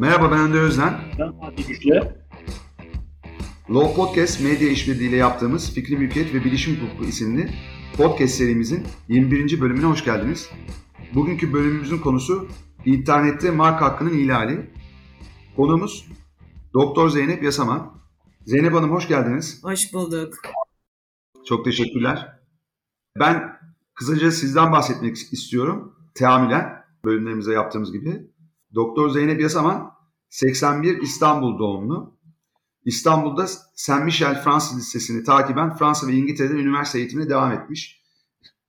Merhaba ben Önder Özden. Ben Fatih Güçlü. Law Podcast medya işbirliğiyle yaptığımız Fikri Mülkiyet ve Bilişim Hukuku isimli podcast serimizin 21. bölümüne hoş geldiniz. Bugünkü bölümümüzün konusu internette marka hakkının ihlali. Konuğumuz Doktor Zeynep Yasaman. Zeynep Hanım hoş geldiniz. Hoş bulduk. Çok teşekkürler. Ben kısaca sizden bahsetmek istiyorum. Teamülen bölümlerimize yaptığımız gibi. Doktor Zeynep Yasaman 81 İstanbul doğumlu. İstanbul'da Saint Michel Fransız Lisesi'ni takiben Fransa ve İngiltere'de üniversite eğitimine devam etmiş.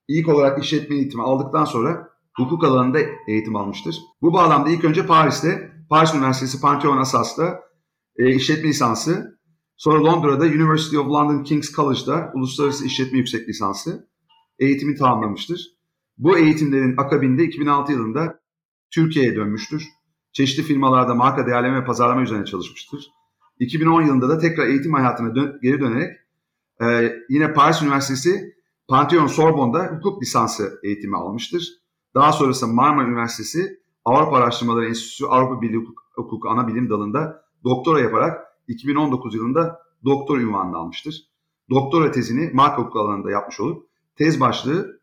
İlk olarak işletme eğitimi aldıktan sonra hukuk alanında eğitim almıştır. Bu bağlamda ilk önce Paris'te, Paris Üniversitesi Pantheon Assas'ta e, işletme lisansı, sonra Londra'da University of London King's College'da uluslararası işletme yüksek lisansı eğitimi tamamlamıştır. Bu eğitimlerin akabinde 2006 yılında Türkiye'ye dönmüştür. Çeşitli firmalarda marka değerleme ve pazarlama üzerine çalışmıştır. 2010 yılında da tekrar eğitim hayatına dön geri dönerek e, yine Paris Üniversitesi Pantheon Sorbonne'da hukuk lisansı eğitimi almıştır. Daha sonrasında Marmara Üniversitesi Avrupa Araştırmaları Enstitüsü Avrupa Birliği Hukuk, Hukuk Ana Bilim Dalı'nda doktora yaparak 2019 yılında doktor ünvanını almıştır. Doktora tezini marka hukuku alanında yapmış olup tez başlığı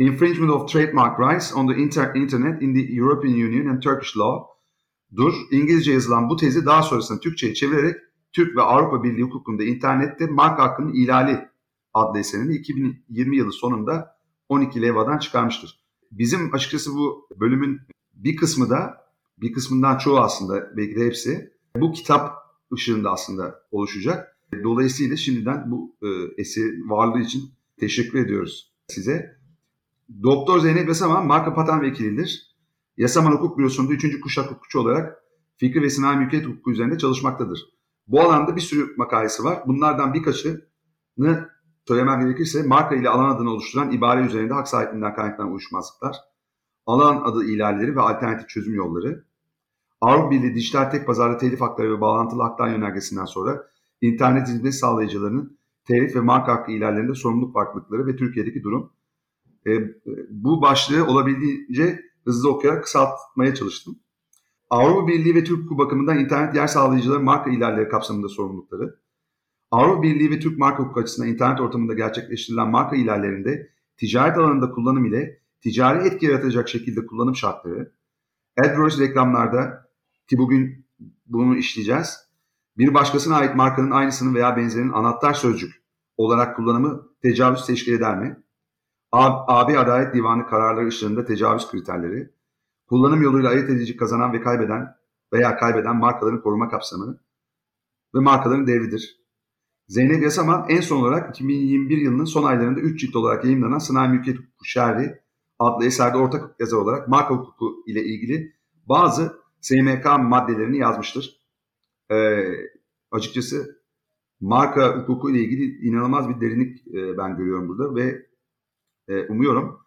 Infringement of Trademark Rights on the inter Internet in the European Union and Turkish Law dur. İngilizce yazılan bu tezi daha sonrasında Türkçe'ye çevirerek Türk ve Avrupa Birliği hukukunda internette marka hakkının ihlali adlı eserini 2020 yılı sonunda 12 levadan çıkarmıştır. Bizim açıkçası bu bölümün bir kısmı da bir kısmından çoğu aslında belki de hepsi bu kitap ışığında aslında oluşacak. Dolayısıyla şimdiden bu e, eser varlığı için teşekkür ediyoruz size. Doktor Zeynep Yasaman marka patent vekilidir. Yasaman Hukuk Bürosu'nda 3. kuşak hukukçu olarak fikri ve sanayi mülkiyet hukuku üzerinde çalışmaktadır. Bu alanda bir sürü makalesi var. Bunlardan birkaçını söylemem gerekirse marka ile alan adını oluşturan ibare üzerinde hak sahipliğinden kaynaklanan uyuşmazlıklar, alan adı ihlalleri ve alternatif çözüm yolları, Avrupa Birliği dijital tek pazarda telif hakları ve bağlantılı haklar yönergesinden sonra internet hizmet sağlayıcılarının telif ve marka hakkı ihlallerinde sorumluluk farklılıkları ve Türkiye'deki durum. E, bu başlığı olabildiğince hızlı okuyarak kısaltmaya çalıştım. Avrupa Birliği ve Türk bakımından internet yer sağlayıcıları marka ihlalleri kapsamında sorumlulukları, Avrupa Birliği ve Türk marka hukuku açısından internet ortamında gerçekleştirilen marka ihlallerinde ticaret alanında kullanım ile ticari etki yaratacak şekilde kullanım şartları, AdWords reklamlarda ki bugün bunu işleyeceğiz, bir başkasına ait markanın aynısının veya benzerinin anahtar sözcük olarak kullanımı tecavüz teşkil eder mi? AB Adalet Divanı kararları ışığında tecavüz kriterleri, kullanım yoluyla ayırt edici kazanan ve kaybeden veya kaybeden markaların koruma kapsamı ve markaların devridir. Zeynep Yasaman en son olarak 2021 yılının son aylarında 3 cilt olarak yayınlanan Sanayi Mülkiyet Hukuku adlı eserde ortak yazar olarak marka hukuku ile ilgili bazı SMK maddelerini yazmıştır. Ee, açıkçası marka hukuku ile ilgili inanılmaz bir derinlik e, ben görüyorum burada ve e, umuyorum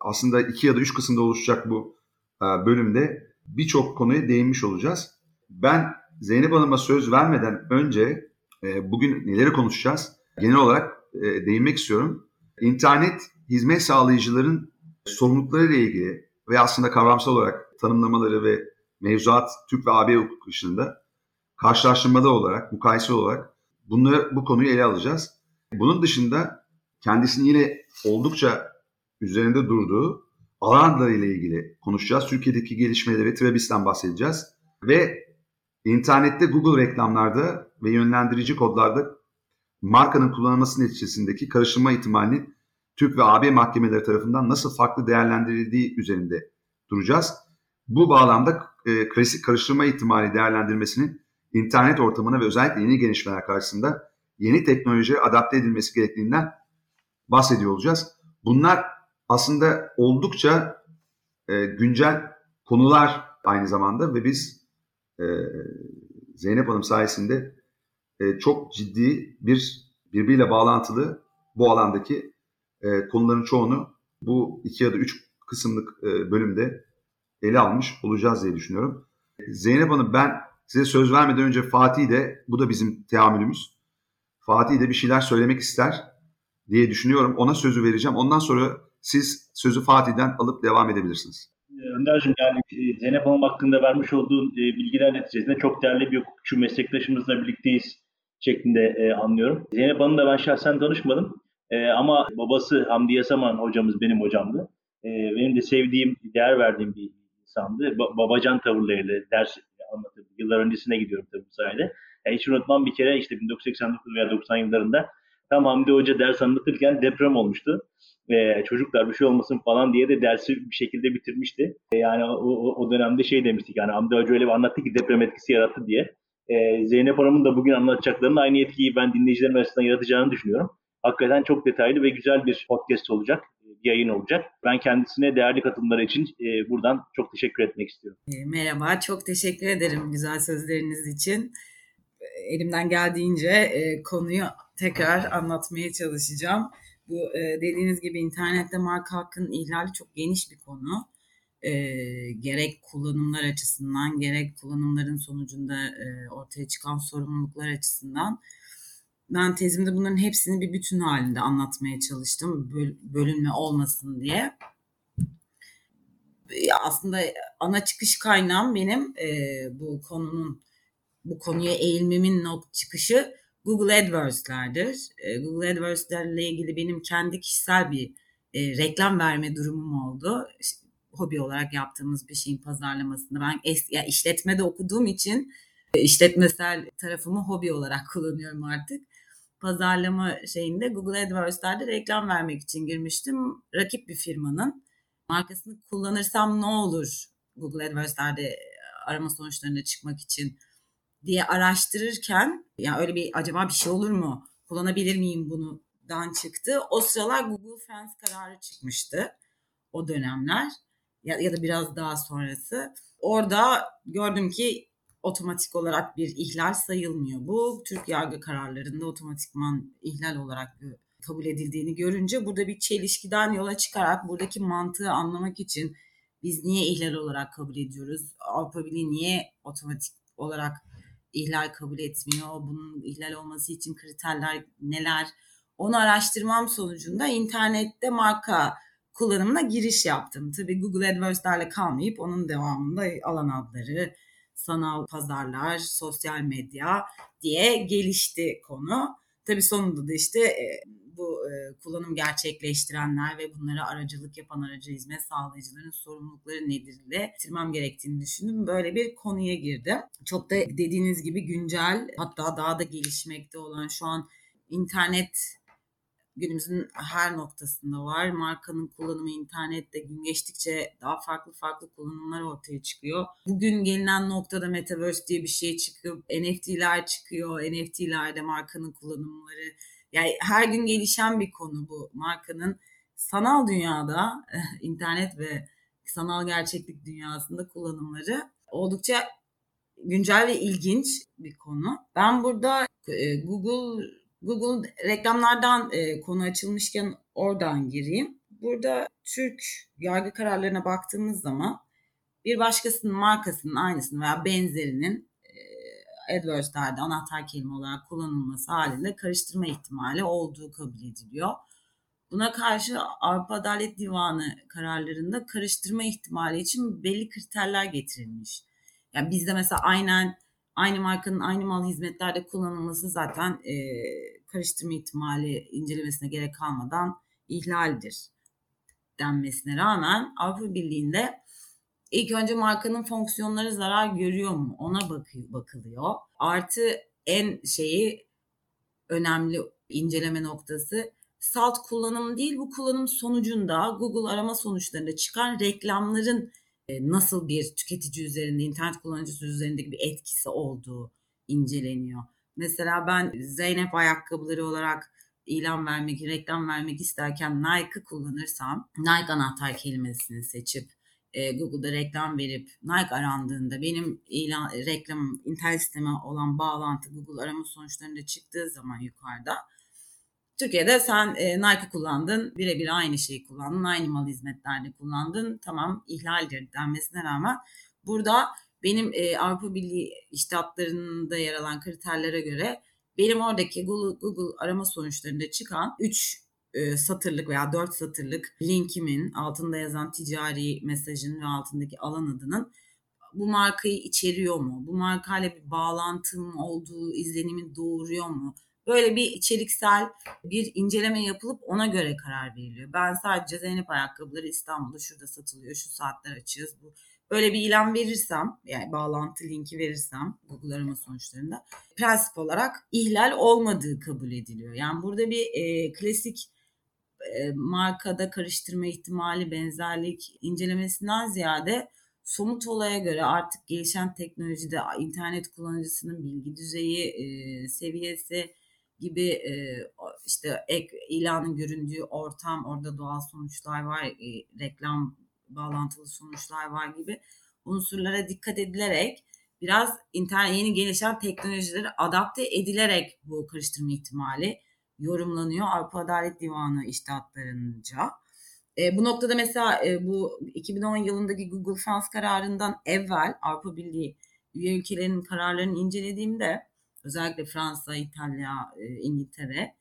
aslında iki ya da üç kısımda oluşacak bu e, bölümde birçok konuya değinmiş olacağız. Ben Zeynep Hanım'a söz vermeden önce e, bugün neleri konuşacağız? Genel olarak e, değinmek istiyorum. İnternet hizmet sağlayıcıların sorumlulukları ile ilgili ve aslında kavramsal olarak tanımlamaları ve mevzuat Türk ve AB hukuk dışında karşılaştırmada olarak, mukayese olarak bunları, bu konuyu ele alacağız. Bunun dışında kendisini yine oldukça üzerinde durduğu alanlar ile ilgili konuşacağız. Türkiye'deki gelişmeleri Trebis'ten bahsedeceğiz. Ve internette Google reklamlarda ve yönlendirici kodlarda markanın kullanılması neticesindeki karıştırma ihtimalini Türk ve AB mahkemeleri tarafından nasıl farklı değerlendirildiği üzerinde duracağız. Bu bağlamda e, klasik karıştırma ihtimali değerlendirmesinin internet ortamına ve özellikle yeni gelişmeler karşısında yeni teknolojiye adapte edilmesi gerektiğinden bahsediyor olacağız. Bunlar aslında oldukça e, güncel konular aynı zamanda ve biz e, Zeynep Hanım sayesinde e, çok ciddi bir birbiriyle bağlantılı bu alandaki e, konuların çoğunu bu iki ya da üç kısımlık e, bölümde ele almış olacağız diye düşünüyorum. Zeynep Hanım ben size söz vermeden önce Fatih de bu da bizim teamülümüz. Fatih de bir şeyler söylemek ister diye düşünüyorum. Ona sözü vereceğim. Ondan sonra siz sözü Fatih'den alıp devam edebilirsiniz. Önder'cim yani e, Zeynep Hanım hakkında vermiş olduğun e, bilgiler neticesinde çok değerli bir hukukçu meslektaşımızla birlikteyiz şeklinde e, anlıyorum. Zeynep Hanım'la ben şahsen tanışmadım. Ama babası Hamdi Yasaman hocamız benim hocamdı. Benim de sevdiğim, değer verdiğim bir insandı. Ba- babacan tavırlarıyla ders anlatırdı. Yıllar öncesine gidiyorum tabii bu sayede. Yani hiç unutmam bir kere işte 1989 veya 90 yıllarında tam Hamdi Hoca ders anlatırken deprem olmuştu e, çocuklar bir şey olmasın falan diye de dersi bir şekilde bitirmişti. E, yani o, o dönemde şey demiştik yani Hamdi Hoca öyle bir anlattı ki deprem etkisi yarattı diye. E, Zeynep Hanım'ın da bugün anlatacaklarının aynı etkiyi ben dinleyicilerim arasında yaratacağını düşünüyorum. Hakikaten çok detaylı ve güzel bir podcast olacak, bir yayın olacak. Ben kendisine değerli katılımları için e, buradan çok teşekkür etmek istiyorum. E, merhaba, çok teşekkür ederim güzel sözleriniz için. Elimden geldiğince e, konuyu tekrar anlatmaya çalışacağım. Bu e, dediğiniz gibi internette marka hakkının ihlali çok geniş bir konu. E, gerek kullanımlar açısından gerek kullanımların sonucunda e, ortaya çıkan sorumluluklar açısından ben tezimde bunların hepsini bir bütün halinde anlatmaya çalıştım. Böl, bölünme olmasın diye. Aslında ana çıkış kaynağım benim e, bu konunun bu konuya eğilmemin nok çıkışı Google AdWords'lerdir. E, Google AdWords'lerle ilgili benim kendi kişisel bir e, reklam verme durumum oldu. İşte, hobi olarak yaptığımız bir şeyin pazarlamasında ben es, ya işletmede okuduğum için e, işletmesel tarafımı hobi olarak kullanıyorum artık. Pazarlama şeyinde Google AdWords'lerde reklam vermek için girmiştim. Rakip bir firmanın markasını kullanırsam ne olur Google AdWords'lerde arama sonuçlarında çıkmak için diye araştırırken ya öyle bir acaba bir şey olur mu? Kullanabilir miyim bunu? Dan çıktı. O sıralar Google Friends kararı çıkmıştı. O dönemler ya, ya da biraz daha sonrası. Orada gördüm ki otomatik olarak bir ihlal sayılmıyor. Bu Türk yargı kararlarında otomatikman ihlal olarak kabul edildiğini görünce burada bir çelişkiden yola çıkarak buradaki mantığı anlamak için biz niye ihlal olarak kabul ediyoruz? Avrupa Birliği niye otomatik olarak ihlal kabul etmiyor. Bunun ihlal olması için kriterler neler? Onu araştırmam sonucunda internette marka kullanımına giriş yaptım. Tabii Google AdWords'lerle kalmayıp onun devamında alan adları, sanal pazarlar, sosyal medya diye gelişti konu. Tabii sonunda da işte e, bu e, kullanım gerçekleştirenler ve bunlara aracılık yapan aracı hizmet sağlayıcıların sorumlulukları nedir ile bitirmem gerektiğini düşündüm. Böyle bir konuya girdim. Çok da dediğiniz gibi güncel hatta daha da gelişmekte olan şu an internet günümüzün her noktasında var. Markanın kullanımı internette gün geçtikçe daha farklı farklı kullanımlar ortaya çıkıyor. Bugün gelinen noktada Metaverse diye bir şey çıkıp NFT'ler çıkıyor. NFT'lerde markanın kullanımları yani her gün gelişen bir konu bu markanın sanal dünyada internet ve sanal gerçeklik dünyasında kullanımları oldukça güncel ve ilginç bir konu. Ben burada e, Google Google reklamlardan e, konu açılmışken oradan gireyim. Burada Türk yargı kararlarına baktığımız zaman bir başkasının markasının aynısını veya benzerinin AdWords'lerde anahtar kelime olarak kullanılması halinde karıştırma ihtimali olduğu kabul ediliyor. Buna karşı Avrupa Adalet Divanı kararlarında karıştırma ihtimali için belli kriterler getirilmiş. Yani bizde mesela aynen aynı markanın aynı mal hizmetlerde kullanılması zaten e, karıştırma ihtimali incelemesine gerek kalmadan ihlaldir denmesine rağmen Avrupa Birliği'nde İlk önce markanın fonksiyonları zarar görüyor mu? Ona bakılıyor. Artı en şeyi önemli inceleme noktası salt kullanım değil bu kullanım sonucunda Google arama sonuçlarında çıkan reklamların e, nasıl bir tüketici üzerinde, internet kullanıcısı üzerindeki bir etkisi olduğu inceleniyor. Mesela ben Zeynep ayakkabıları olarak ilan vermek, reklam vermek isterken Nike kullanırsam Nike anahtar kelimesini seçip e, Google'da reklam verip Nike arandığında benim ilan reklam internet sisteme olan bağlantı Google arama sonuçlarında çıktığı zaman yukarıda Türkiye'de sen e, Nike kullandın, birebir aynı şeyi kullandın, aynı mal hizmetlerde kullandın. Tamam ihlaldir denmesine rağmen burada benim e, Avrupa Birliği iştahatlarında yer alan kriterlere göre benim oradaki Google, Google arama sonuçlarında çıkan 3 e, satırlık veya 4 satırlık linkimin altında yazan ticari mesajın ve altındaki alan adının bu markayı içeriyor mu? Bu markayla bir bağlantım olduğu izlenimi doğuruyor mu? Böyle bir içeriksel bir inceleme yapılıp ona göre karar veriliyor. Ben sadece Zeynep ayakkabıları İstanbul'da şurada satılıyor, şu saatler açığız. Bu böyle bir ilan verirsem, yani bağlantı linki verirsem Google arama sonuçlarında prensip olarak ihlal olmadığı kabul ediliyor. Yani burada bir e, klasik e, markada karıştırma ihtimali, benzerlik incelemesinden ziyade somut olaya göre artık gelişen teknolojide internet kullanıcısının bilgi düzeyi, e, seviyesi gibi e, işte ek ilanın göründüğü ortam, orada doğal sonuçlar var, e, reklam bağlantılı sonuçlar var gibi unsurlara dikkat edilerek biraz internet yeni gelişen teknolojileri adapte edilerek bu karıştırma ihtimali yorumlanıyor Avrupa Adalet Divanı iştahatlarınca. E, bu noktada mesela e, bu 2010 yılındaki Google Fans kararından evvel Avrupa Birliği üye ülkelerinin kararlarını incelediğimde özellikle Fransa, İtalya, e, İngiltere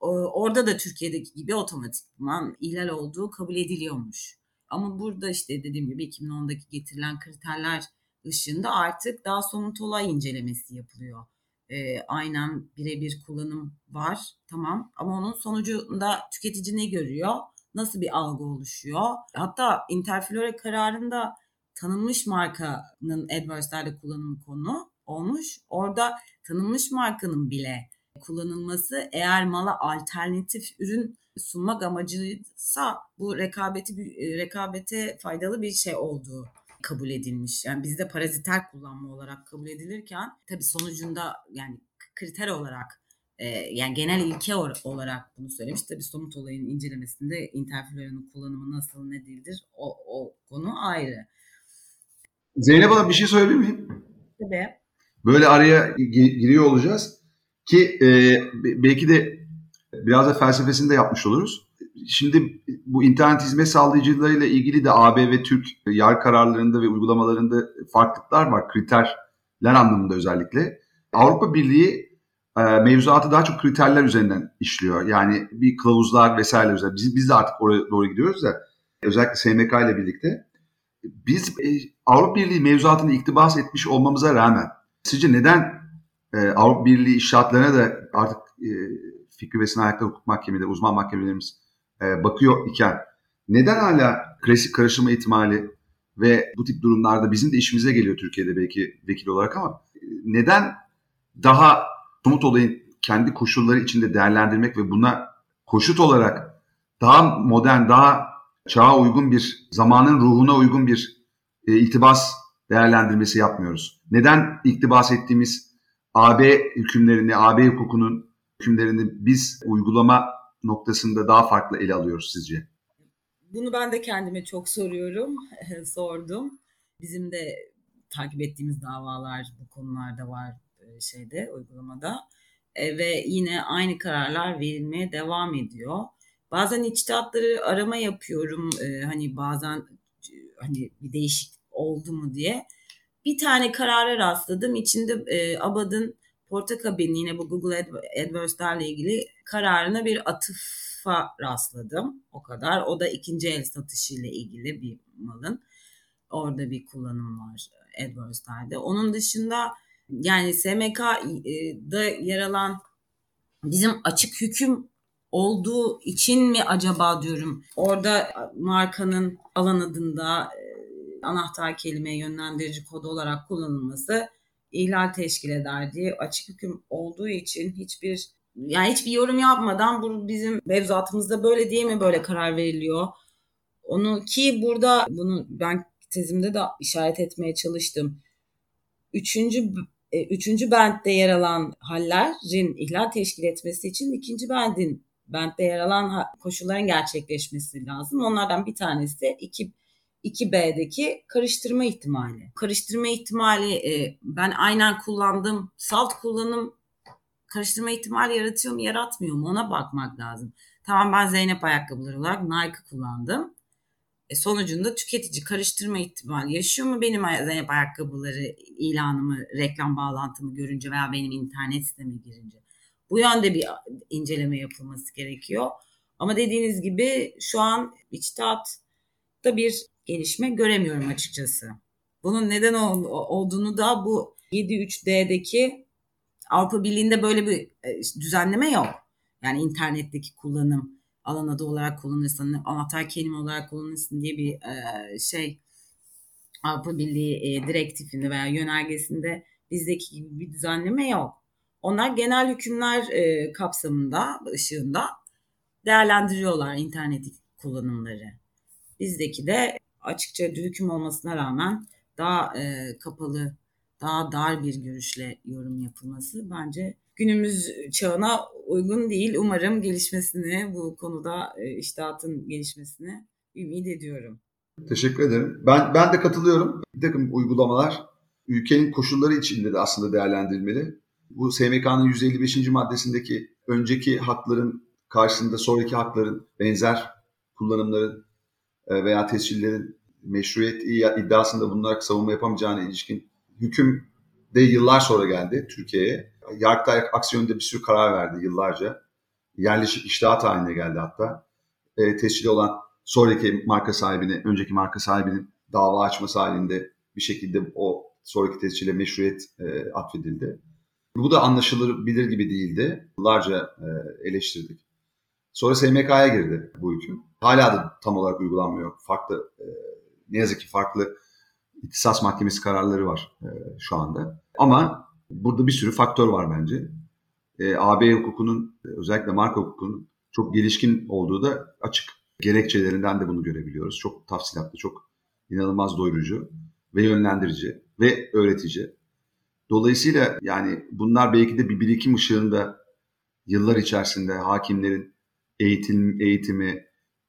o, orada da Türkiye'deki gibi otomatikman ihlal olduğu kabul ediliyormuş. Ama burada işte dediğim gibi 2010'daki getirilen kriterler ışığında artık daha somut olay incelemesi yapılıyor. E, aynen birebir kullanım var tamam ama onun sonucunda tüketici ne görüyor? Nasıl bir algı oluşuyor? Hatta Interflora kararında tanınmış markanın AdWords'lerde kullanımı konu olmuş. Orada tanınmış markanın bile kullanılması eğer mala alternatif ürün sunmak amacıysa bu rekabeti e, rekabete faydalı bir şey olduğu kabul edilmiş. Yani bizde paraziter kullanma olarak kabul edilirken tabii sonucunda yani kriter olarak e, yani genel ilke olarak bunu söylemiş. Tabii somut olayın incelemesinde interferonun kullanımı nasıl ne değildir o, o konu ayrı. Zeynep Hanım bir şey söyleyebilir miyim? Tabii. Böyle araya giriyor olacağız ki e, belki de biraz da felsefesini de yapmış oluruz. Şimdi bu internet hizmet sağlayıcılarıyla ilgili de AB ve Türk yar kararlarında ve uygulamalarında farklılıklar var. Kriterler anlamında özellikle. Avrupa Birliği e, mevzuatı daha çok kriterler üzerinden işliyor. Yani bir kılavuzlar vesaire üzerinden. Biz, biz de artık oraya doğru gidiyoruz da özellikle SMK ile birlikte. Biz e, Avrupa Birliği mevzuatını iktibas etmiş olmamıza rağmen sizce neden e, Avrupa Birliği şartlarına da artık e, Fikri ve Ayakta Hukuk Mahkemeleri, uzman mahkemelerimiz e, bakıyor iken neden hala klasik karıştırma ihtimali ve bu tip durumlarda bizim de işimize geliyor Türkiye'de belki vekil olarak ama e, neden daha somut olayın kendi koşulları içinde değerlendirmek ve buna koşut olarak daha modern, daha çağa uygun bir, zamanın ruhuna uygun bir e, iltibas değerlendirmesi yapmıyoruz. Neden iktibas ettiğimiz AB hükümlerini, AB hukukunun hükümlerini biz uygulama noktasında daha farklı ele alıyoruz sizce? Bunu ben de kendime çok soruyorum, sordum. Bizim de takip ettiğimiz davalar bu konularda var e, şeyde uygulamada e, ve yine aynı kararlar verilmeye devam ediyor. Bazen içtihatları arama yapıyorum e, hani bazen hani bir değişik oldu mu diye. Bir tane karara rastladım. İçinde e, Abad'ın Portakabin yine bu Google AdWords'lerle ilgili kararına bir atıfa rastladım. O kadar. O da ikinci el satışıyla ilgili bir malın. Orada bir kullanım var AdWords'lerde. Onun dışında yani SMK'da yer alan bizim açık hüküm olduğu için mi acaba diyorum. Orada markanın alan adında e, anahtar kelime yönlendirici kod olarak kullanılması ihlal teşkil eder diye açık hüküm olduğu için hiçbir yani hiçbir yorum yapmadan bu bizim mevzuatımızda böyle değil mi böyle karar veriliyor. Onu ki burada bunu ben tezimde de işaret etmeye çalıştım. Üçüncü e, üçüncü bentte yer alan hallerin ihlal teşkil etmesi için ikinci bendin bentte yer alan koşulların gerçekleşmesi lazım. Onlardan bir tanesi iki 2B'deki karıştırma ihtimali. Karıştırma ihtimali e, ben aynen kullandım. Salt kullanım karıştırma ihtimali yaratıyor mu yaratmıyor mu ona bakmak lazım. Tamam ben Zeynep ayakkabıları olarak Nike kullandım. E, sonucunda tüketici karıştırma ihtimali yaşıyor mu benim Zeynep ayakkabıları ilanımı, reklam bağlantımı görünce veya benim internet siteme girince? Bu yönde bir inceleme yapılması gerekiyor. Ama dediğiniz gibi şu an içtihatta bir gelişme göremiyorum açıkçası. Bunun neden olduğunu da bu 7.3D'deki Avrupa Birliği'nde böyle bir e, düzenleme yok. Yani internetteki kullanım alan adı olarak kullanırsın, anahtar kelime olarak kullanırsın diye bir e, şey Avrupa Birliği e, direktifinde veya yönergesinde bizdeki gibi bir düzenleme yok. Onlar genel hükümler kapsamında, ışığında değerlendiriyorlar internet kullanımları. Bizdeki de açıkça hüküm olmasına rağmen daha e, kapalı, daha dar bir görüşle yorum yapılması bence günümüz çağına uygun değil. Umarım gelişmesini bu konuda e, iştahatın gelişmesini ümit ediyorum. Teşekkür ederim. Ben ben de katılıyorum. Bir takım uygulamalar ülkenin koşulları içinde de aslında değerlendirilmeli. Bu SMK'nın 155. maddesindeki önceki hakların karşısında sonraki hakların benzer kullanımların e, veya tescillerin meşruiyet iddiasında bulunarak savunma yapamayacağına ilişkin hüküm de yıllar sonra geldi Türkiye'ye. Yargıtay aksiyonunda bir sürü karar verdi yıllarca. Yerleşik iştahat haline geldi hatta. E, tescili olan sonraki marka sahibine, önceki marka sahibinin dava açması halinde bir şekilde o sonraki tescile meşruiyet e, atfedildi. Bu da anlaşılabilir gibi değildi. Yıllarca e, eleştirdik. Sonra SMK'ya girdi bu hüküm. Hala da tam olarak uygulanmıyor. Farklı, e, ne yazık ki farklı İhtisas Mahkemesi kararları var e, şu anda. Ama burada bir sürü faktör var bence. E, AB hukukunun, özellikle marka hukukunun çok gelişkin olduğu da açık. Gerekçelerinden de bunu görebiliyoruz. Çok tafsilatlı, çok inanılmaz doyurucu ve yönlendirici ve öğretici. Dolayısıyla yani bunlar belki de bir birikim ışığında yıllar içerisinde hakimlerin eğitim eğitimi,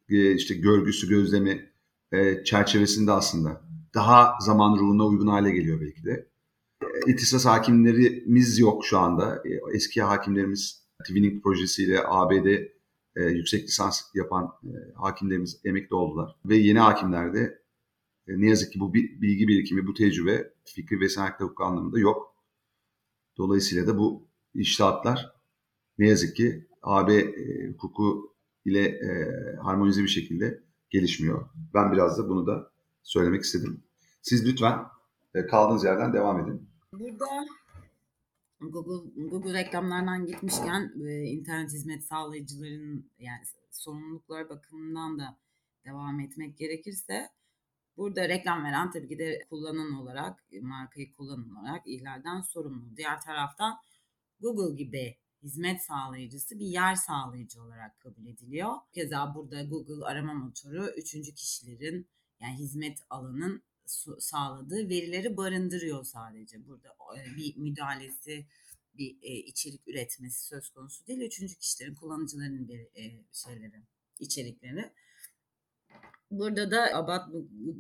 e, işte görgüsü, gözlemi e, çerçevesinde aslında daha zaman ruhuna uygun hale geliyor belki de. E, İhtisas hakimlerimiz yok şu anda. Eski hakimlerimiz Twinning projesiyle ABD e, yüksek lisans yapan e, hakimlerimiz emekli oldular. Ve yeni hakimler de e, ne yazık ki bu bilgi birikimi, bu tecrübe fikri ve sanatlı hukuk anlamında yok. Dolayısıyla da bu iştahatlar ne yazık ki AB e, hukuku ile e, harmonize bir şekilde gelişmiyor. Ben biraz da bunu da söylemek istedim. Siz lütfen e, kaldığınız yerden devam edin. Burada Google, Google reklamlardan gitmişken e, internet hizmet sağlayıcıların yani sorumluluklar bakımından da devam etmek gerekirse burada reklam veren tabii ki de kullanan olarak markayı kullanan olarak ihlalden sorumlu. Diğer taraftan Google gibi hizmet sağlayıcısı bir yer sağlayıcı olarak kabul ediliyor. Keza burada Google arama motoru üçüncü kişilerin yani hizmet alanın sağladığı verileri barındırıyor sadece. Burada e, bir müdahalesi, bir e, içerik üretmesi söz konusu değil. Üçüncü kişilerin, kullanıcıların bir e, şeyleri, içerikleri. Burada da Abat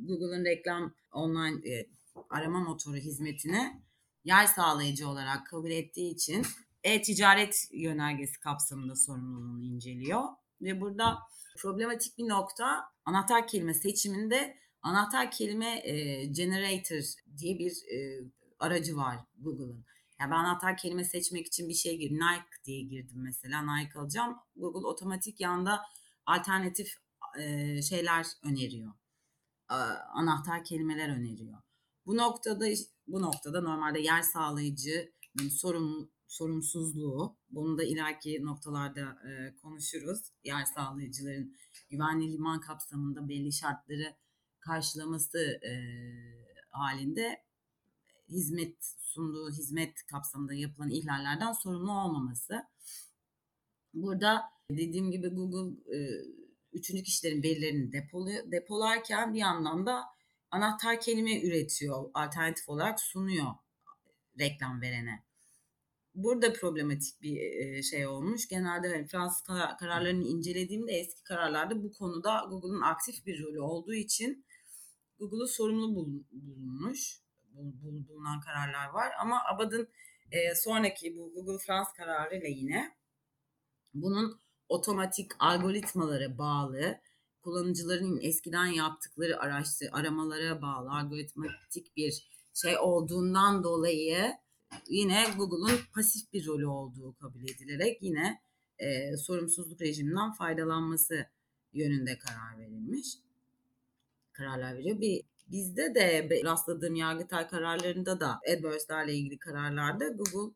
Google'ın reklam online arama motoru hizmetine yer sağlayıcı olarak kabul ettiği için e-ticaret yönergesi kapsamında sorumluluğunu inceliyor. Ve burada problematik bir nokta anahtar kelime seçiminde anahtar kelime e, generator diye bir e, aracı var Google'ın. Yani ben anahtar kelime seçmek için bir şey girdim. Nike diye girdim mesela. Nike alacağım. Google otomatik yanda alternatif e, şeyler öneriyor. E, anahtar kelimeler öneriyor. Bu noktada bu noktada normalde yer sağlayıcı sorun sorumsuzluğu. Bunu da ileriki noktalarda e, konuşuruz. Yer sağlayıcıların güvenli liman kapsamında belli şartları karşılaması e, halinde hizmet sunduğu hizmet kapsamında yapılan ihlallerden sorumlu olmaması. Burada dediğim gibi Google e, üçüncü kişilerin verilerini depoluyor, depolarken bir yandan da anahtar kelime üretiyor, alternatif olarak sunuyor reklam verene burada problematik bir şey olmuş. Genelde hani Fransız kararlarını incelediğimde eski kararlarda bu konuda Google'ın aktif bir rolü olduğu için Google'u sorumlu bulunmuş. Bulunan kararlar var. Ama Abad'ın sonraki bu Google Frans kararıyla yine bunun otomatik algoritmalara bağlı kullanıcıların eskiden yaptıkları araştır aramalara bağlı algoritmatik bir şey olduğundan dolayı yine Google'un pasif bir rolü olduğu kabul edilerek yine e, sorumsuzluk rejiminden faydalanması yönünde karar verilmiş. Kararlar veriyor. Bir bizde de rastladığım yargıtay kararlarında da AdWords'lerle ilgili kararlarda Google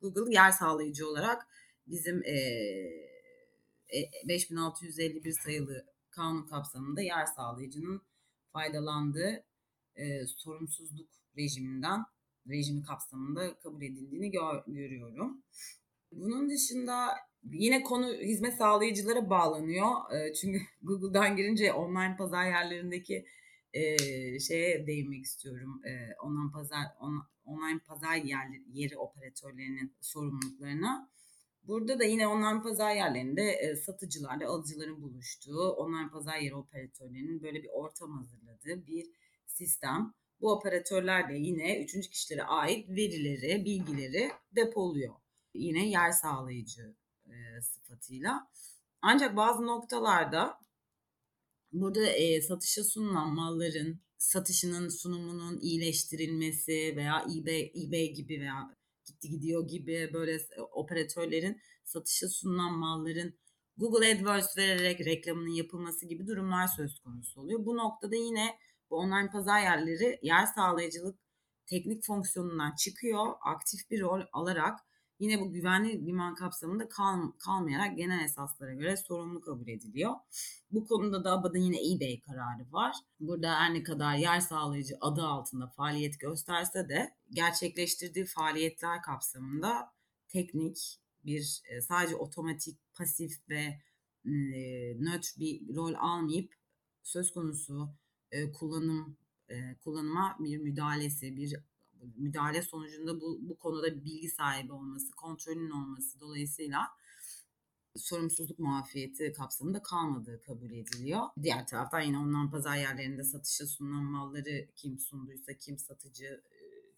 Google yer sağlayıcı olarak bizim e, 5651 sayılı kanun kapsamında yer sağlayıcının faydalandığı e, sorumsuzluk rejiminden rejimi kapsamında kabul edildiğini gör, görüyorum. Bunun dışında yine konu hizmet sağlayıcılara bağlanıyor. E, çünkü Google'dan girince online pazar yerlerindeki e, şeye değinmek istiyorum. E, online pazar on, online pazar yerleri, yeri operatörlerinin sorumluluklarına. Burada da yine online pazar yerlerinde e, satıcılarla alıcıların buluştuğu, online pazar yeri operatörlerinin böyle bir ortam hazırladığı bir sistem. Bu operatörler de yine üçüncü kişilere ait verileri, bilgileri depoluyor. Yine yer sağlayıcı e, sıfatıyla. Ancak bazı noktalarda burada e, satışa sunulan malların satışının sunumunun iyileştirilmesi veya eBay, eBay gibi veya gitti gidiyor gibi böyle operatörlerin satışa sunulan malların Google AdWords vererek reklamının yapılması gibi durumlar söz konusu oluyor. Bu noktada yine bu online pazar yerleri yer sağlayıcılık teknik fonksiyonundan çıkıyor. Aktif bir rol alarak yine bu güvenli liman kapsamında kal, kalmayarak genel esaslara göre sorumlu kabul ediliyor. Bu konuda da ABA'da yine eBay kararı var. Burada her ne kadar yer sağlayıcı adı altında faaliyet gösterse de gerçekleştirdiği faaliyetler kapsamında teknik bir e, sadece otomatik, pasif ve e, nötr bir rol almayıp söz konusu e, kullanım kullanıma bir müdahalesi, bir müdahale sonucunda bu, bu konuda bilgi sahibi olması, kontrolün olması dolayısıyla sorumsuzluk muafiyeti kapsamında kalmadığı kabul ediliyor. Diğer taraftan yine ondan pazar yerlerinde satışa sunulan malları kim sunduysa, kim satıcı,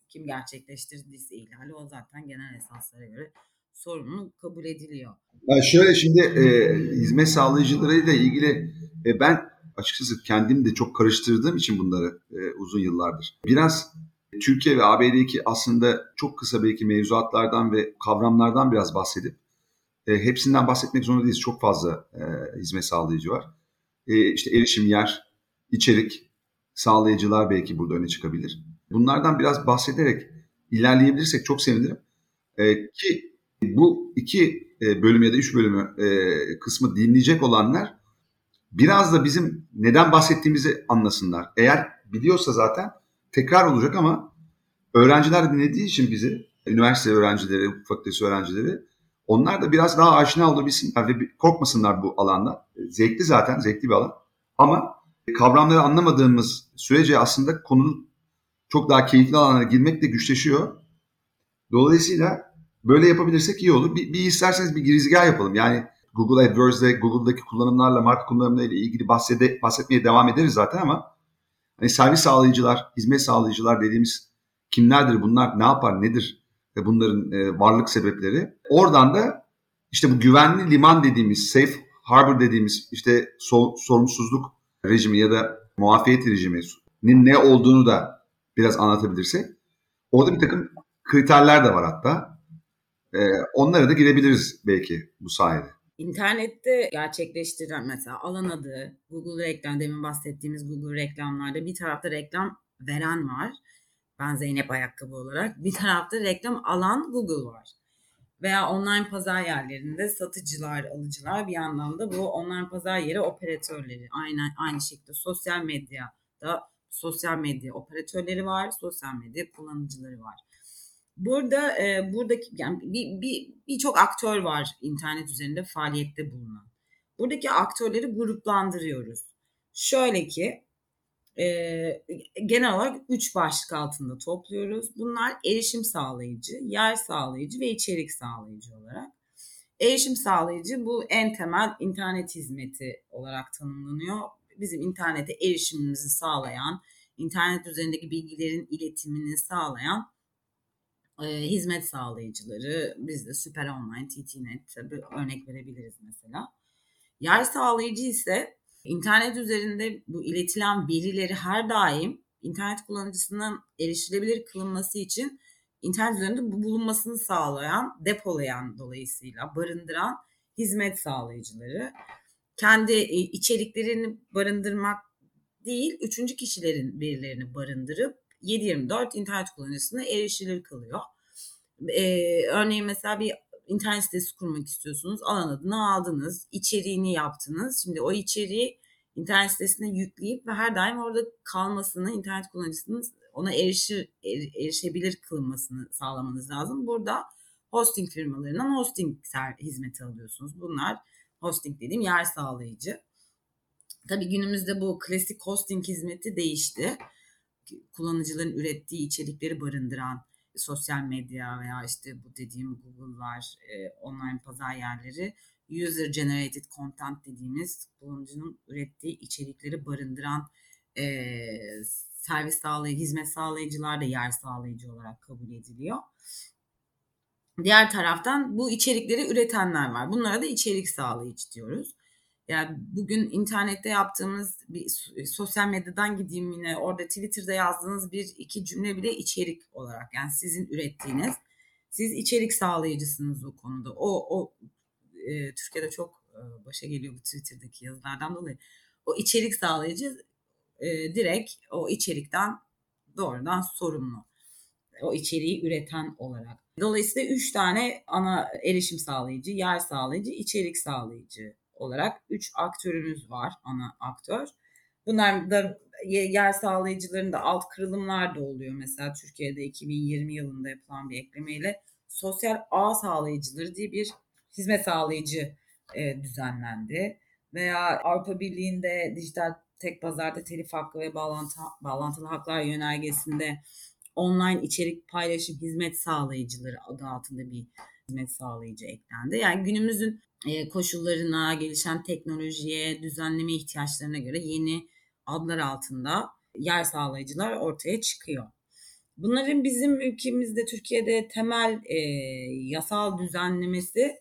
kim gerçekleştirdiyse ihlali o zaten genel esaslara göre sorumlu kabul ediliyor. Yani şöyle şimdi e, hizmet sağlayıcılarıyla ilgili e, ben açıkçası kendim de çok karıştırdığım için bunları e, uzun yıllardır. Biraz Türkiye ve ABD'deki aslında çok kısa belki mevzuatlardan ve kavramlardan biraz bahsedip e, hepsinden bahsetmek zorunda değiliz. Çok fazla e, hizmet sağlayıcı var. E, işte erişim yer, içerik sağlayıcılar belki burada öne çıkabilir. Bunlardan biraz bahsederek ilerleyebilirsek çok sevinirim. E, ki bu iki e, bölüm ya da üç bölümü e, kısmı dinleyecek olanlar biraz da bizim neden bahsettiğimizi anlasınlar. Eğer biliyorsa zaten tekrar olacak ama öğrenciler dinlediği için bizi, üniversite öğrencileri, fakültesi öğrencileri onlar da biraz daha aşina olabilsinler ve korkmasınlar bu alanda. Zevkli zaten, zevkli bir alan. Ama kavramları anlamadığımız sürece aslında konunun çok daha keyifli alana girmek de güçleşiyor. Dolayısıyla böyle yapabilirsek iyi olur. Bir, bir isterseniz bir girizgah yapalım. Yani Google AdWords'de Google'daki kullanımlarla, marka kullanımlarıyla ilgili bahsede, bahsetmeye devam ederiz zaten ama hani servis sağlayıcılar, hizmet sağlayıcılar dediğimiz kimlerdir bunlar, ne yapar, nedir ve bunların e, varlık sebepleri. Oradan da işte bu güvenli liman dediğimiz, safe harbor dediğimiz işte so, sorumsuzluk rejimi ya da muafiyet rejiminin ne olduğunu da biraz anlatabilirsek. Orada bir takım kriterler de var hatta. Ee, onlara da girebiliriz belki bu sayede. İnternette gerçekleştirilen mesela alan adı, Google reklam, demin bahsettiğimiz Google reklamlarda bir tarafta reklam veren var. Ben Zeynep Ayakkabı olarak. Bir tarafta reklam alan Google var. Veya online pazar yerlerinde satıcılar, alıcılar bir yandan da bu online pazar yeri operatörleri. Aynı, aynı şekilde sosyal medyada sosyal medya operatörleri var, sosyal medya kullanıcıları var. Burada e, buradaki yani bir bir birçok aktör var internet üzerinde faaliyette bulunan. Buradaki aktörleri gruplandırıyoruz. Şöyle ki e, genel olarak üç başlık altında topluyoruz. Bunlar erişim sağlayıcı, yer sağlayıcı ve içerik sağlayıcı olarak. Erişim sağlayıcı bu en temel internet hizmeti olarak tanımlanıyor. Bizim internete erişimimizi sağlayan, internet üzerindeki bilgilerin iletimini sağlayan e, hizmet sağlayıcıları bizde Süper Online, TTNet tabi örnek verebiliriz mesela. Yer sağlayıcı ise internet üzerinde bu iletilen verileri her daim internet kullanıcısının erişilebilir kılınması için internet üzerinde bulunmasını sağlayan, depolayan dolayısıyla barındıran hizmet sağlayıcıları. Kendi içeriklerini barındırmak değil, üçüncü kişilerin verilerini barındırıp 7-24 internet kullanıcısına erişilir kılıyor. Ee, örneğin mesela bir internet sitesi kurmak istiyorsunuz. Alan adını aldınız, içeriğini yaptınız. Şimdi o içeriği internet sitesine yükleyip ve her daim orada kalmasını, internet kullanıcısının ona erişir, er, erişebilir kılınmasını sağlamanız lazım. Burada hosting firmalarından hosting hizmeti alıyorsunuz. Bunlar hosting dediğim yer sağlayıcı. Tabii günümüzde bu klasik hosting hizmeti değişti. Kullanıcıların ürettiği içerikleri barındıran sosyal medya veya işte bu dediğim Google'lar, e, online pazar yerleri user generated content dediğimiz kullanıcının ürettiği içerikleri barındıran e, servis sağlayıcı, hizmet sağlayıcılar da yer sağlayıcı olarak kabul ediliyor. Diğer taraftan bu içerikleri üretenler var. Bunlara da içerik sağlayıcı diyoruz. Yani bugün internette yaptığımız bir sosyal medyadan gideyim yine orada Twitter'da yazdığınız bir iki cümle bile içerik olarak yani sizin ürettiğiniz siz içerik sağlayıcısınız o konuda. O o e, Türkiye'de çok e, başa geliyor bu Twitter'daki yazılardan dolayı. O içerik sağlayıcı e, direkt o içerikten doğrudan sorumlu. O içeriği üreten olarak. Dolayısıyla üç tane ana erişim sağlayıcı, yer sağlayıcı, içerik sağlayıcı olarak 3 aktörümüz var, ana aktör. Bunlar da yer sağlayıcılarında alt kırılımlar da oluyor. Mesela Türkiye'de 2020 yılında yapılan bir eklemeyle sosyal ağ sağlayıcıları diye bir hizmet sağlayıcı e, düzenlendi. Veya Avrupa Birliği'nde dijital tek pazarda telif hakkı ve bağlantı, bağlantılı haklar yönergesinde online içerik paylaşım hizmet sağlayıcıları adı altında bir hizmet sağlayıcı eklendi. Yani günümüzün koşullarına, gelişen teknolojiye, düzenleme ihtiyaçlarına göre yeni adlar altında yer sağlayıcılar ortaya çıkıyor. Bunların bizim ülkemizde Türkiye'de temel e, yasal düzenlemesi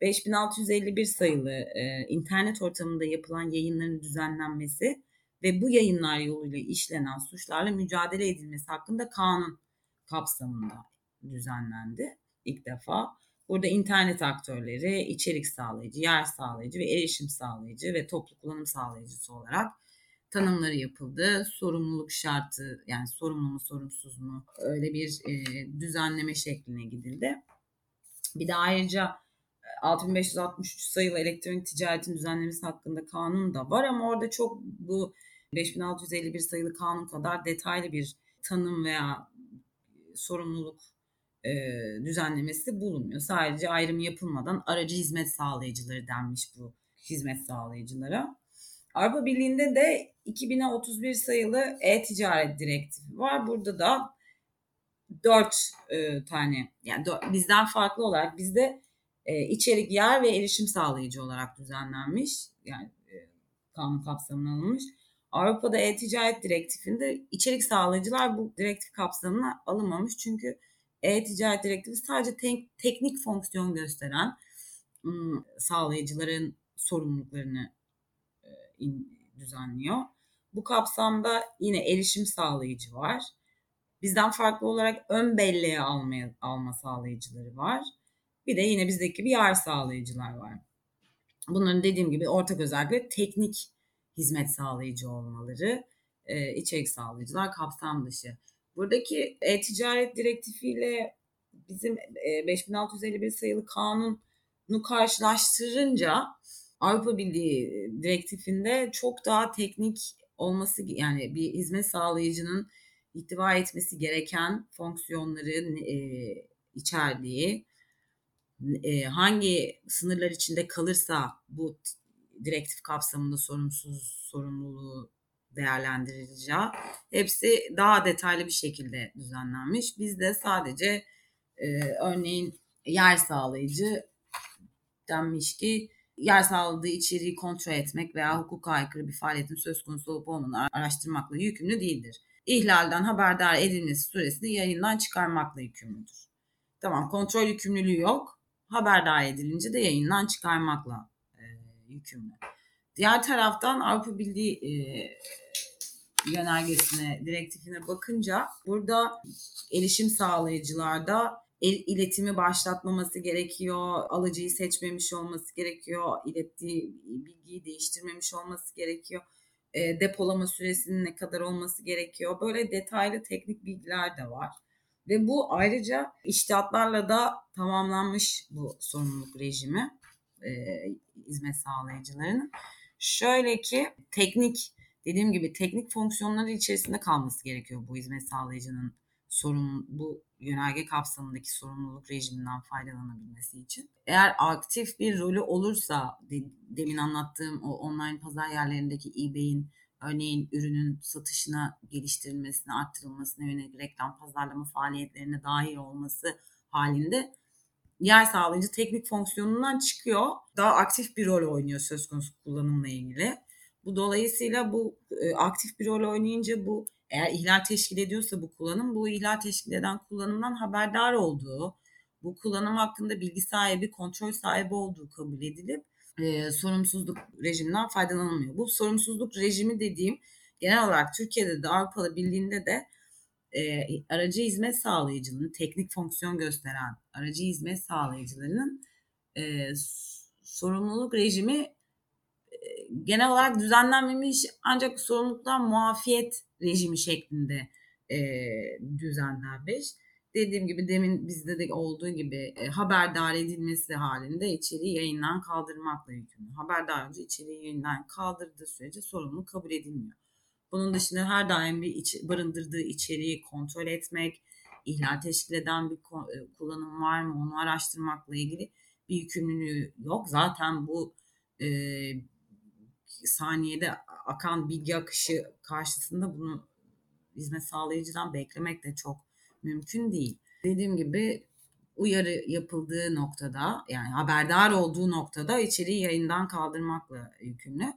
5651 sayılı e, internet ortamında yapılan yayınların düzenlenmesi ve bu yayınlar yoluyla işlenen suçlarla mücadele edilmesi hakkında kanun kapsamında düzenlendi ilk defa. Burada internet aktörleri, içerik sağlayıcı, yer sağlayıcı ve erişim sağlayıcı ve toplu kullanım sağlayıcısı olarak tanımları yapıldı. Sorumluluk şartı yani sorumlu mu sorumsuz mu öyle bir e, düzenleme şekline gidildi. Bir de ayrıca 6563 e, sayılı elektronik ticaretin düzenlemesi hakkında kanun da var ama orada çok bu 5651 sayılı kanun kadar detaylı bir tanım veya sorumluluk e, düzenlemesi bulunmuyor. Sadece ayrım yapılmadan aracı hizmet sağlayıcıları denmiş bu hizmet sağlayıcılara. Avrupa Birliği'nde de 2000'e 31 sayılı e-ticaret direktifi var. Burada da 4 e, tane yani dört, bizden farklı olarak bizde e, içerik yer ve erişim sağlayıcı olarak düzenlenmiş. Yani e, kanun kapsamına alınmış. Avrupa'da e-ticaret direktifinde içerik sağlayıcılar bu direktif kapsamına alınmamış. Çünkü e-ticaret direktifi sadece tek, teknik fonksiyon gösteren ım, sağlayıcıların sorumluluklarını e, in, düzenliyor. Bu kapsamda yine erişim sağlayıcı var. Bizden farklı olarak ön belleğe almaya, alma sağlayıcıları var. Bir de yine bizdeki bir yer sağlayıcılar var. Bunların dediğim gibi ortak özellikle teknik hizmet sağlayıcı olmaları, e, içerik sağlayıcılar kapsam dışı. Buradaki e-ticaret direktifiyle bizim e, 5651 sayılı kanunu karşılaştırınca Avrupa Birliği direktifinde çok daha teknik olması yani bir hizmet sağlayıcının ihtiva etmesi gereken fonksiyonları e, içerdiği e, hangi sınırlar içinde kalırsa bu direktif kapsamında sorumsuz sorumluluğu değerlendirileceği hepsi daha detaylı bir şekilde düzenlenmiş. Bizde sadece e, örneğin yer sağlayıcı denmiş ki yer sağladığı içeriği kontrol etmek veya hukuka aykırı bir faaliyetin söz konusu olup olmadığını araştırmakla yükümlü değildir. İhlalden haberdar edilmesi süresinde yayından çıkarmakla yükümlüdür. Tamam kontrol yükümlülüğü yok. Haberdar edilince de yayından çıkarmakla e, yükümlü. Diğer taraftan Avrupa Birliği e, yönergesine, direktifine bakınca burada erişim sağlayıcılarda el iletimi başlatmaması gerekiyor, alıcıyı seçmemiş olması gerekiyor, ilettiği bilgiyi değiştirmemiş olması gerekiyor, e, depolama süresinin ne kadar olması gerekiyor. Böyle detaylı teknik bilgiler de var. Ve bu ayrıca iştihatlarla da tamamlanmış bu sorumluluk rejimi e, hizmet sağlayıcılarının. Şöyle ki teknik dediğim gibi teknik fonksiyonları içerisinde kalması gerekiyor bu hizmet sağlayıcının sorun bu yönerge kapsamındaki sorumluluk rejiminden faydalanabilmesi için. Eğer aktif bir rolü olursa de, demin anlattığım o online pazar yerlerindeki eBay'in örneğin ürünün satışına geliştirilmesine, arttırılmasına yönelik reklam pazarlama faaliyetlerine dahil olması halinde yer sağlayıcı teknik fonksiyonundan çıkıyor. Daha aktif bir rol oynuyor söz konusu kullanımla ilgili. Bu dolayısıyla bu e, aktif bir rol oynayınca bu eğer ihlal teşkil ediyorsa bu kullanım bu ihlal teşkil eden kullanımdan haberdar olduğu, bu kullanım hakkında bilgi sahibi, kontrol sahibi olduğu kabul edilip e, sorumsuzluk rejiminden faydalanılmıyor. Bu sorumsuzluk rejimi dediğim genel olarak Türkiye'de de Avrupa'da Birliği'nde de e, aracı hizmet sağlayıcılığının teknik fonksiyon gösteren aracı hizmet sağlayıcılarının e, sorumluluk rejimi e, genel olarak düzenlenmemiş ancak sorumluluktan muafiyet rejimi şeklinde e, düzenlenmiş. Dediğim gibi demin bizde de olduğu gibi e, haberdar edilmesi halinde içeriği yayından kaldırmakla yükümlü. Haberdar önce içeriği yayından kaldırdığı sürece sorumluluk kabul edilmiyor. Bunun dışında her daim bir iç, barındırdığı içeriği kontrol etmek, ihlal teşkil eden bir e, kullanım var mı onu araştırmakla ilgili bir yükümlülüğü yok. Zaten bu e, saniyede akan bilgi akışı karşısında bunu hizmet sağlayıcıdan beklemek de çok mümkün değil. Dediğim gibi uyarı yapıldığı noktada yani haberdar olduğu noktada içeriği yayından kaldırmakla yükümlü.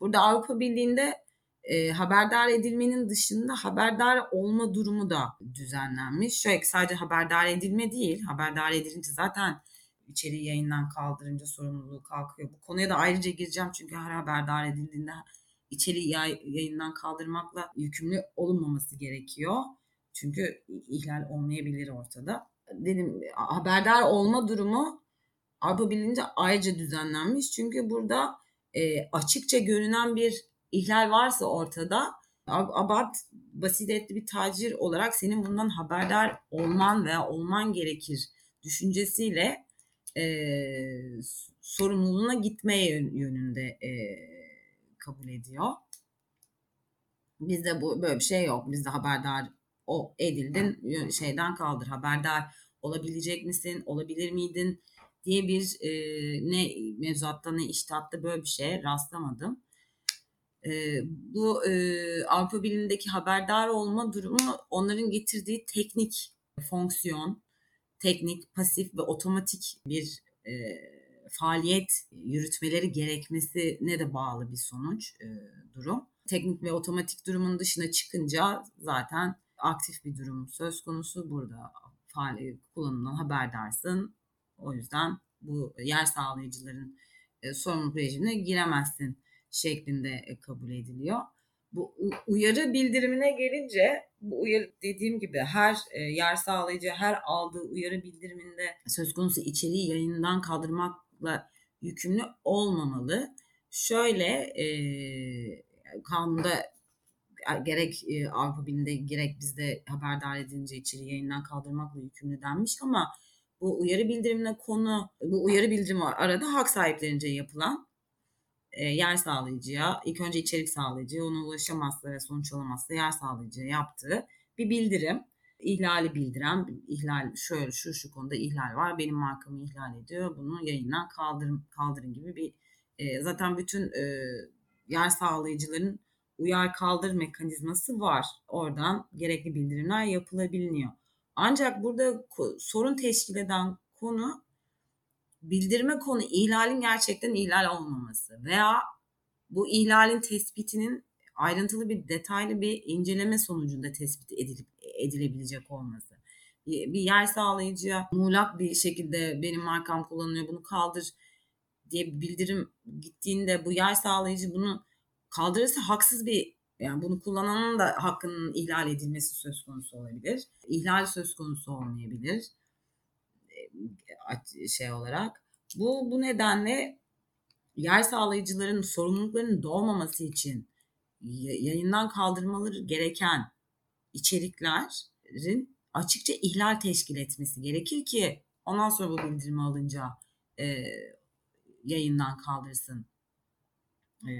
Burada Avrupa Birliği'nde e, haberdar edilmenin dışında haberdar olma durumu da düzenlenmiş. Şöyle sadece haberdar edilme değil, haberdar edilince zaten içeriği yayından kaldırınca sorumluluğu kalkıyor. Bu konuya da ayrıca gireceğim çünkü her haberdar edildiğinde içeriği yayından kaldırmakla yükümlü olunmaması gerekiyor. Çünkü ihlal olmayabilir ortada. Dedim haberdar olma durumu Avrupa Birliği'nce ayrıca düzenlenmiş. Çünkü burada e, açıkça görünen bir ihlal varsa ortada abad basit etli bir tacir olarak senin bundan haberdar olman veya olman gerekir düşüncesiyle e, sorumluluğuna gitmeye yönünde e, kabul ediyor. Bizde bu böyle bir şey yok. Bizde haberdar o edildin şeyden kaldır. Haberdar olabilecek misin? Olabilir miydin? diye bir e, ne mevzuatta ne iştahatta böyle bir şeye rastlamadım. E, bu e, Avrupa Birliği'ndeki haberdar olma durumu onların getirdiği teknik fonksiyon, teknik, pasif ve otomatik bir e, faaliyet yürütmeleri gerekmesine de bağlı bir sonuç e, durum. Teknik ve otomatik durumun dışına çıkınca zaten aktif bir durum söz konusu. Burada faaliyet kullanımdan haberdarsın. O yüzden bu yer sağlayıcıların e, sorumluluk rejimine giremezsin şeklinde e, kabul ediliyor. Bu uyarı bildirimine gelince bu uyarı dediğim gibi her e, yer sağlayıcı her aldığı uyarı bildiriminde söz konusu içeriği yayından kaldırmakla yükümlü olmamalı. Şöyle e, kanunda gerek e, Avrupa Birliği'nde gerek bizde haberdar edince içeriği yayından kaldırmakla yükümlü denmiş ama bu uyarı bildirimine konu bu uyarı bildirimi arada hak sahiplerince yapılan e, yer sağlayıcıya, ilk önce içerik sağlayıcıya, ona ulaşamazsa ve sonuç alamazsa yer sağlayıcıya yaptığı bir bildirim. İhlali bildiren, ihlal şöyle şu şu konuda ihlal var, benim markamı ihlal ediyor, bunu yayından kaldırın, kaldırın gibi bir e, zaten bütün e, yer sağlayıcıların uyar kaldır mekanizması var. Oradan gerekli bildirimler yapılabiliyor. Ancak burada sorun teşkil eden konu bildirme konu ihlalin gerçekten ihlal olmaması veya bu ihlalin tespitinin ayrıntılı bir detaylı bir inceleme sonucunda tespit edilip edilebilecek olması. Bir yer sağlayıcıya muğlak bir şekilde benim markam kullanılıyor bunu kaldır diye bir bildirim gittiğinde bu yer sağlayıcı bunu kaldırırsa haksız bir Yani bunu kullananın da hakkının ihlal edilmesi söz konusu olabilir. İhlal söz konusu olmayabilir. Şey olarak. Bu, bu nedenle yer sağlayıcıların sorumluluklarının doğmaması için yayından kaldırmaları gereken içeriklerin açıkça ihlal teşkil etmesi gerekir ki ondan sonra bu bildirimi alınca e, yayından kaldırsın e,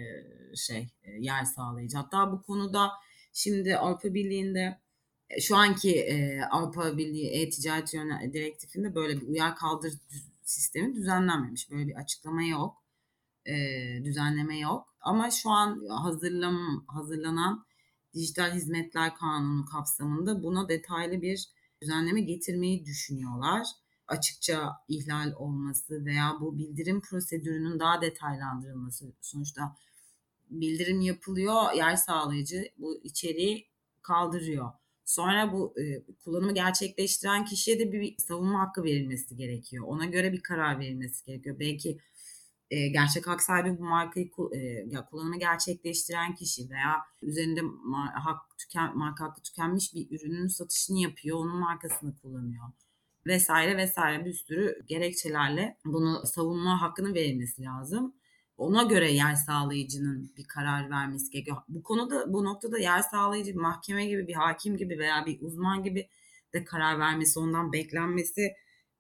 şey e, yer sağlayıcı. Hatta bu konuda şimdi Avrupa Birliği'nde şu anki e, Avrupa Birliği E-Ticaret Direktifinde böyle bir uyar kaldır sistemi düzenlenmemiş. Böyle bir açıklama yok. E, düzenleme yok. Ama şu an hazırlam, hazırlanan Dijital Hizmetler Kanunu kapsamında buna detaylı bir düzenleme getirmeyi düşünüyorlar. Açıkça ihlal olması veya bu bildirim prosedürünün daha detaylandırılması sonuçta bildirim yapılıyor, yer sağlayıcı bu içeriği kaldırıyor. Sonra bu e, kullanımı gerçekleştiren kişiye de bir savunma hakkı verilmesi gerekiyor. Ona göre bir karar verilmesi gerekiyor. Belki e, gerçek hak sahibi bu markayı e, ya kullanımı gerçekleştiren kişi veya üzerinde mar- hak tüken, marka hakkı tükenmiş bir ürünün satışını yapıyor, onun markasını kullanıyor vesaire vesaire bir sürü gerekçelerle bunu savunma hakkının verilmesi lazım. Ona göre yer sağlayıcının bir karar vermesi gerekiyor. Bu konuda bu noktada yer sağlayıcı mahkeme gibi bir hakim gibi veya bir uzman gibi de karar vermesi ondan beklenmesi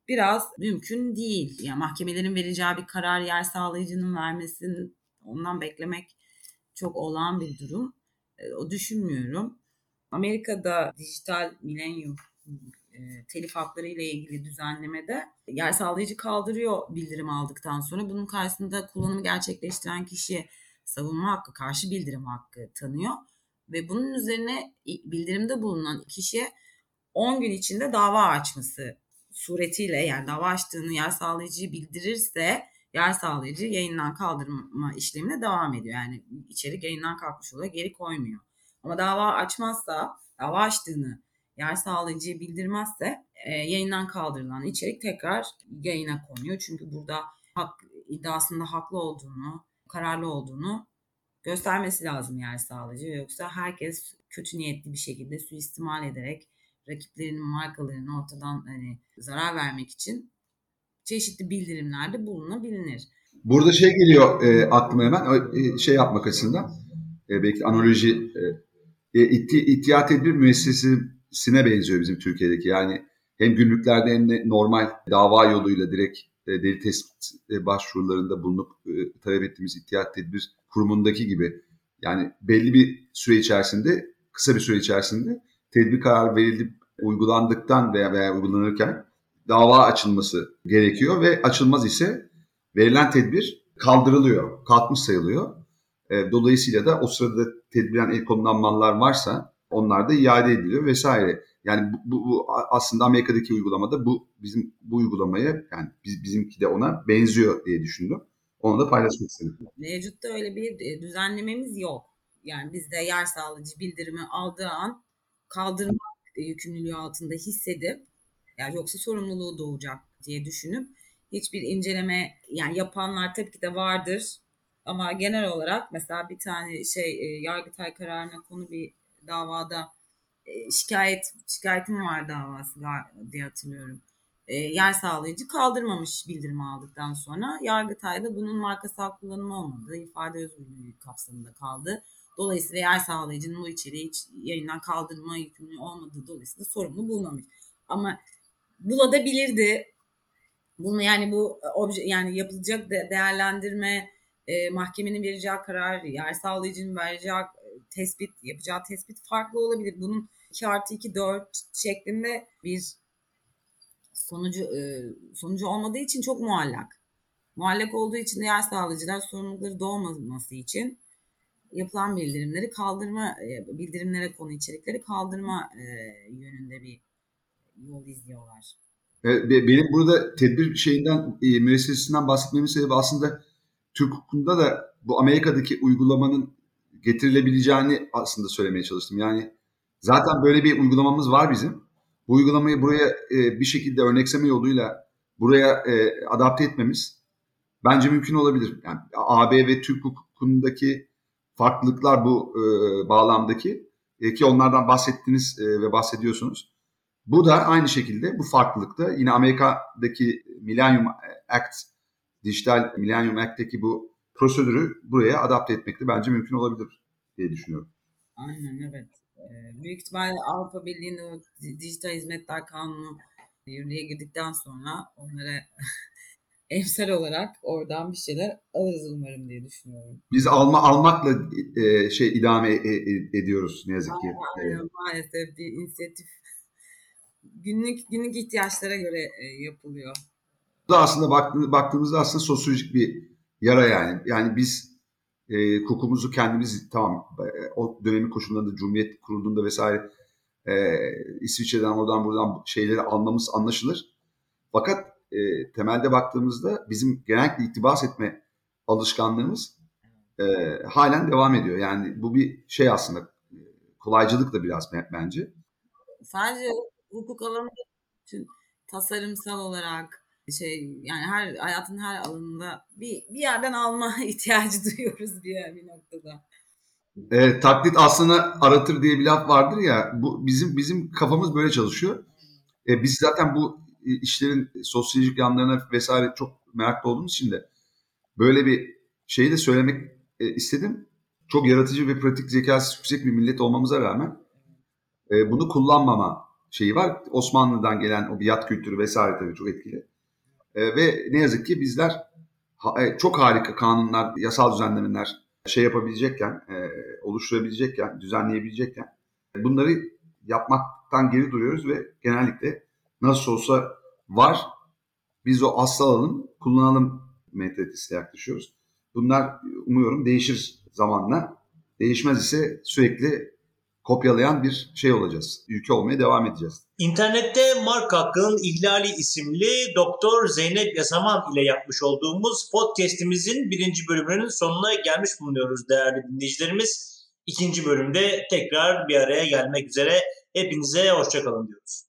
biraz mümkün değil. Yani mahkemelerin vereceği bir karar yer sağlayıcının vermesini ondan beklemek çok olağan bir durum. E, o düşünmüyorum. Amerika'da dijital milenyum e, telif hakları ile ilgili düzenlemede yer sağlayıcı kaldırıyor bildirim aldıktan sonra. Bunun karşısında kullanımı gerçekleştiren kişiye savunma hakkı, karşı bildirim hakkı tanıyor. Ve bunun üzerine bildirimde bulunan kişiye 10 gün içinde dava açması suretiyle yani dava açtığını yer sağlayıcıyı bildirirse yer sağlayıcı yayından kaldırma işlemine devam ediyor. Yani içerik yayından kalkmış oluyor, geri koymuyor. Ama dava açmazsa, dava açtığını yer sağlayıcıya bildirmezse e, yayından kaldırılan içerik tekrar yayına konuyor. Çünkü burada hak iddiasında haklı olduğunu, kararlı olduğunu göstermesi lazım yer sağlayıcı. Yoksa herkes kötü niyetli bir şekilde suistimal ederek rakiplerinin markalarını ortadan hani zarar vermek için çeşitli bildirimlerde bulunabilir. Burada şey geliyor e, aklıma hemen e, şey yapmak açısından e, belki analoji e, e itti, ihtiyat tedbir müessesesi sine benziyor bizim Türkiye'deki. Yani hem günlüklerde hem de normal dava yoluyla direkt e, deli tespit e, başvurularında bulunup e, talep ettiğimiz ihtiyat tedbir kurumundaki gibi yani belli bir süre içerisinde kısa bir süre içerisinde tedbir kararı verilip uygulandıktan veya, veya uygulanırken dava açılması gerekiyor ve açılmaz ise verilen tedbir kaldırılıyor, kalkmış sayılıyor. E, dolayısıyla da o sırada tedbiren el konulan mallar varsa onlar da iade ediliyor vesaire. Yani bu, bu, bu aslında Amerika'daki uygulamada bu bizim bu uygulamaya yani biz, bizimki de ona benziyor diye düşündüm. Onu da paylaşmak istedim. Mevcutta öyle bir e, düzenlememiz yok. Yani bizde yer sağlayıcı bildirimi aldığı an kaldırma yükümlülüğü altında hissedip yani yoksa sorumluluğu doğacak diye düşünüp hiçbir inceleme yani yapanlar tabii ki de vardır ama genel olarak mesela bir tane şey e, Yargıtay kararına konu bir davada e, şikayet şikayetim var davası diye hatırlıyorum. E, yer sağlayıcı kaldırmamış bildirimi aldıktan sonra Yargıtay'da bunun markasal kullanımı olmadığı ifade özgürlüğü kapsamında kaldı. Dolayısıyla yer sağlayıcının bu içeriği hiç yayından kaldırma yükümlü olmadığı dolayısıyla sorumlu bulmamış. Ama bulabilirdi. Bunu yani bu obje, yani yapılacak de, değerlendirme e, mahkemenin vereceği karar, yer sağlayıcının vereceği tespit, yapacağı tespit farklı olabilir. Bunun 2 artı 2 4 şeklinde bir sonucu e, sonucu olmadığı için çok muallak. Muallak olduğu için diğer sağlayıcılar sorumlulukları doğmaması için yapılan bildirimleri kaldırma, e, bildirimlere konu içerikleri kaldırma e, yönünde bir yol izliyorlar. Benim burada tedbir şeyinden, müessesesinden bahsetmemin sebebi aslında Türk hukukunda da bu Amerika'daki uygulamanın getirilebileceğini aslında söylemeye çalıştım. Yani zaten böyle bir uygulamamız var bizim. Bu uygulamayı buraya e, bir şekilde örnekseme yoluyla buraya e, adapte etmemiz bence mümkün olabilir. Yani AB ve Türk hukukundaki farklılıklar bu e, bağlamdaki e, ki onlardan bahsettiniz e, ve bahsediyorsunuz. Bu da aynı şekilde bu farklılıkta yine Amerika'daki Millennium Act, dijital Millennium Act'teki bu prosedürü buraya adapte etmek de bence mümkün olabilir diye düşünüyorum. Aynen evet. Ee, büyük ihtimalle Avrupa Birliği'nin o dijital hizmetler kanunu yürürlüğe girdikten sonra onlara emsal olarak oradan bir şeyler alırız umarım diye düşünüyorum. Biz alma almakla e, şey idame e, e, ediyoruz ne yazık ki. Aynen, evet. maalesef bir inisiyatif günlük günlük ihtiyaçlara göre e, yapılıyor. Bu da aslında baktığımızda aslında sosyolojik bir yara yani. Yani biz e, hukukumuzu kendimiz tamam e, o dönemin koşullarında Cumhuriyet kurulduğunda vesaire e, İsviçre'den oradan buradan şeyleri almamız anlaşılır. Fakat e, temelde baktığımızda bizim genellikle iktibas etme alışkanlığımız e, halen devam ediyor. Yani bu bir şey aslında kolaycılık da biraz bence. Sadece hukuk alanında tasarımsal olarak şey yani her hayatın her alanında bir bir yerden alma ihtiyacı duyuyoruz bir bir noktada. Evet, taklit aslında aratır diye bir laf vardır ya. Bu bizim bizim kafamız böyle çalışıyor. E, biz zaten bu işlerin sosyolojik yanlarına vesaire çok meraklı olduğumuz için de böyle bir şeyi de söylemek e, istedim. Çok yaratıcı ve pratik zekası yüksek bir millet olmamıza rağmen e, bunu kullanmama şeyi var. Osmanlı'dan gelen o biat kültürü vesaire tabii çok etkili. E, ve ne yazık ki bizler e, çok harika kanunlar, yasal düzenlemeler şey yapabilecekken, e, oluşturabilecekken, düzenleyebilecekken bunları yapmaktan geri duruyoruz ve genellikle nasıl olsa var. Biz o asıl alalım, kullanalım mentalitesiyle yaklaşıyoruz. Bunlar umuyorum değişir zamanla. Değişmez ise sürekli kopyalayan bir şey olacağız. Ülke olmaya devam edeceğiz. İnternette marka hakkının ihlali isimli Doktor Zeynep Yasaman ile yapmış olduğumuz podcast'imizin birinci bölümünün sonuna gelmiş bulunuyoruz değerli dinleyicilerimiz. İkinci bölümde tekrar bir araya gelmek üzere. Hepinize hoşçakalın diyoruz.